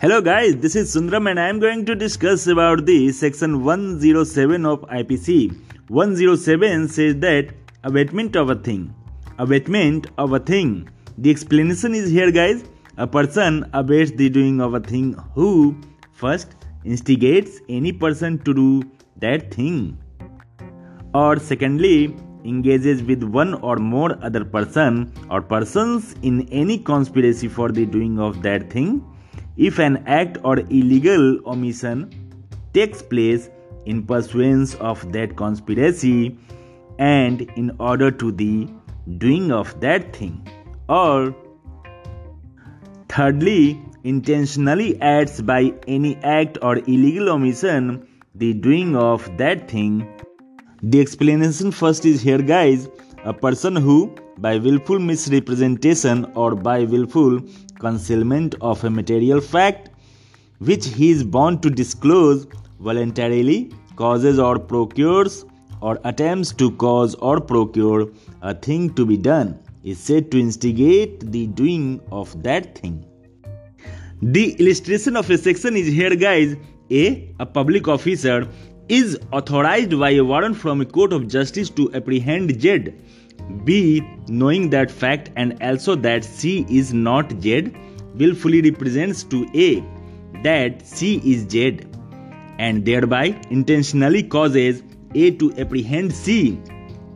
Hello guys, this is Sundram and I am going to discuss about the section 107 of IPC. 107 says that abetment of a thing. Abetment of a thing. The explanation is here guys. A person abets the doing of a thing who first instigates any person to do that thing. Or secondly, engages with one or more other person or persons in any conspiracy for the doing of that thing if an act or illegal omission takes place in pursuance of that conspiracy and in order to the doing of that thing or thirdly intentionally adds by any act or illegal omission the doing of that thing the explanation first is here, guys. A person who, by willful misrepresentation or by willful concealment of a material fact, which he is bound to disclose, voluntarily causes or procures or attempts to cause or procure a thing to be done, is said to instigate the doing of that thing. The illustration of a section is here, guys. A. A public officer is authorized by a warrant from a court of justice to apprehend Z. B. Knowing that fact and also that C is not Z, willfully represents to A that C is Z and thereby intentionally causes A to apprehend C.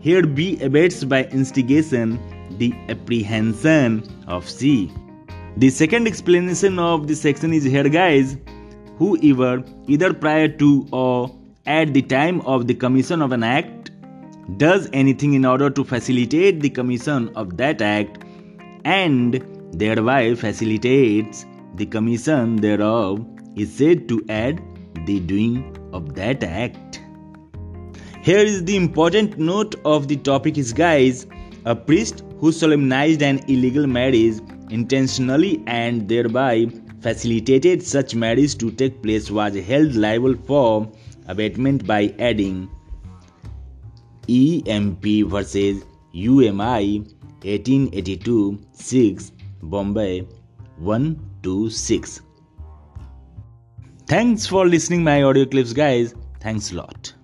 Here B abets by instigation the apprehension of C. The second explanation of this section is here, guys. Whoever, either prior to or at the time of the commission of an act does anything in order to facilitate the commission of that act and thereby facilitates the commission thereof is said to add the doing of that act. Here is the important note of the topic is guys a priest who solemnized an illegal marriage intentionally and thereby facilitated such marriage to take place was held liable for abetment by adding EMP versus UMI 1882 6 Bombay 126. Thanks for listening my audio clips guys. Thanks a lot.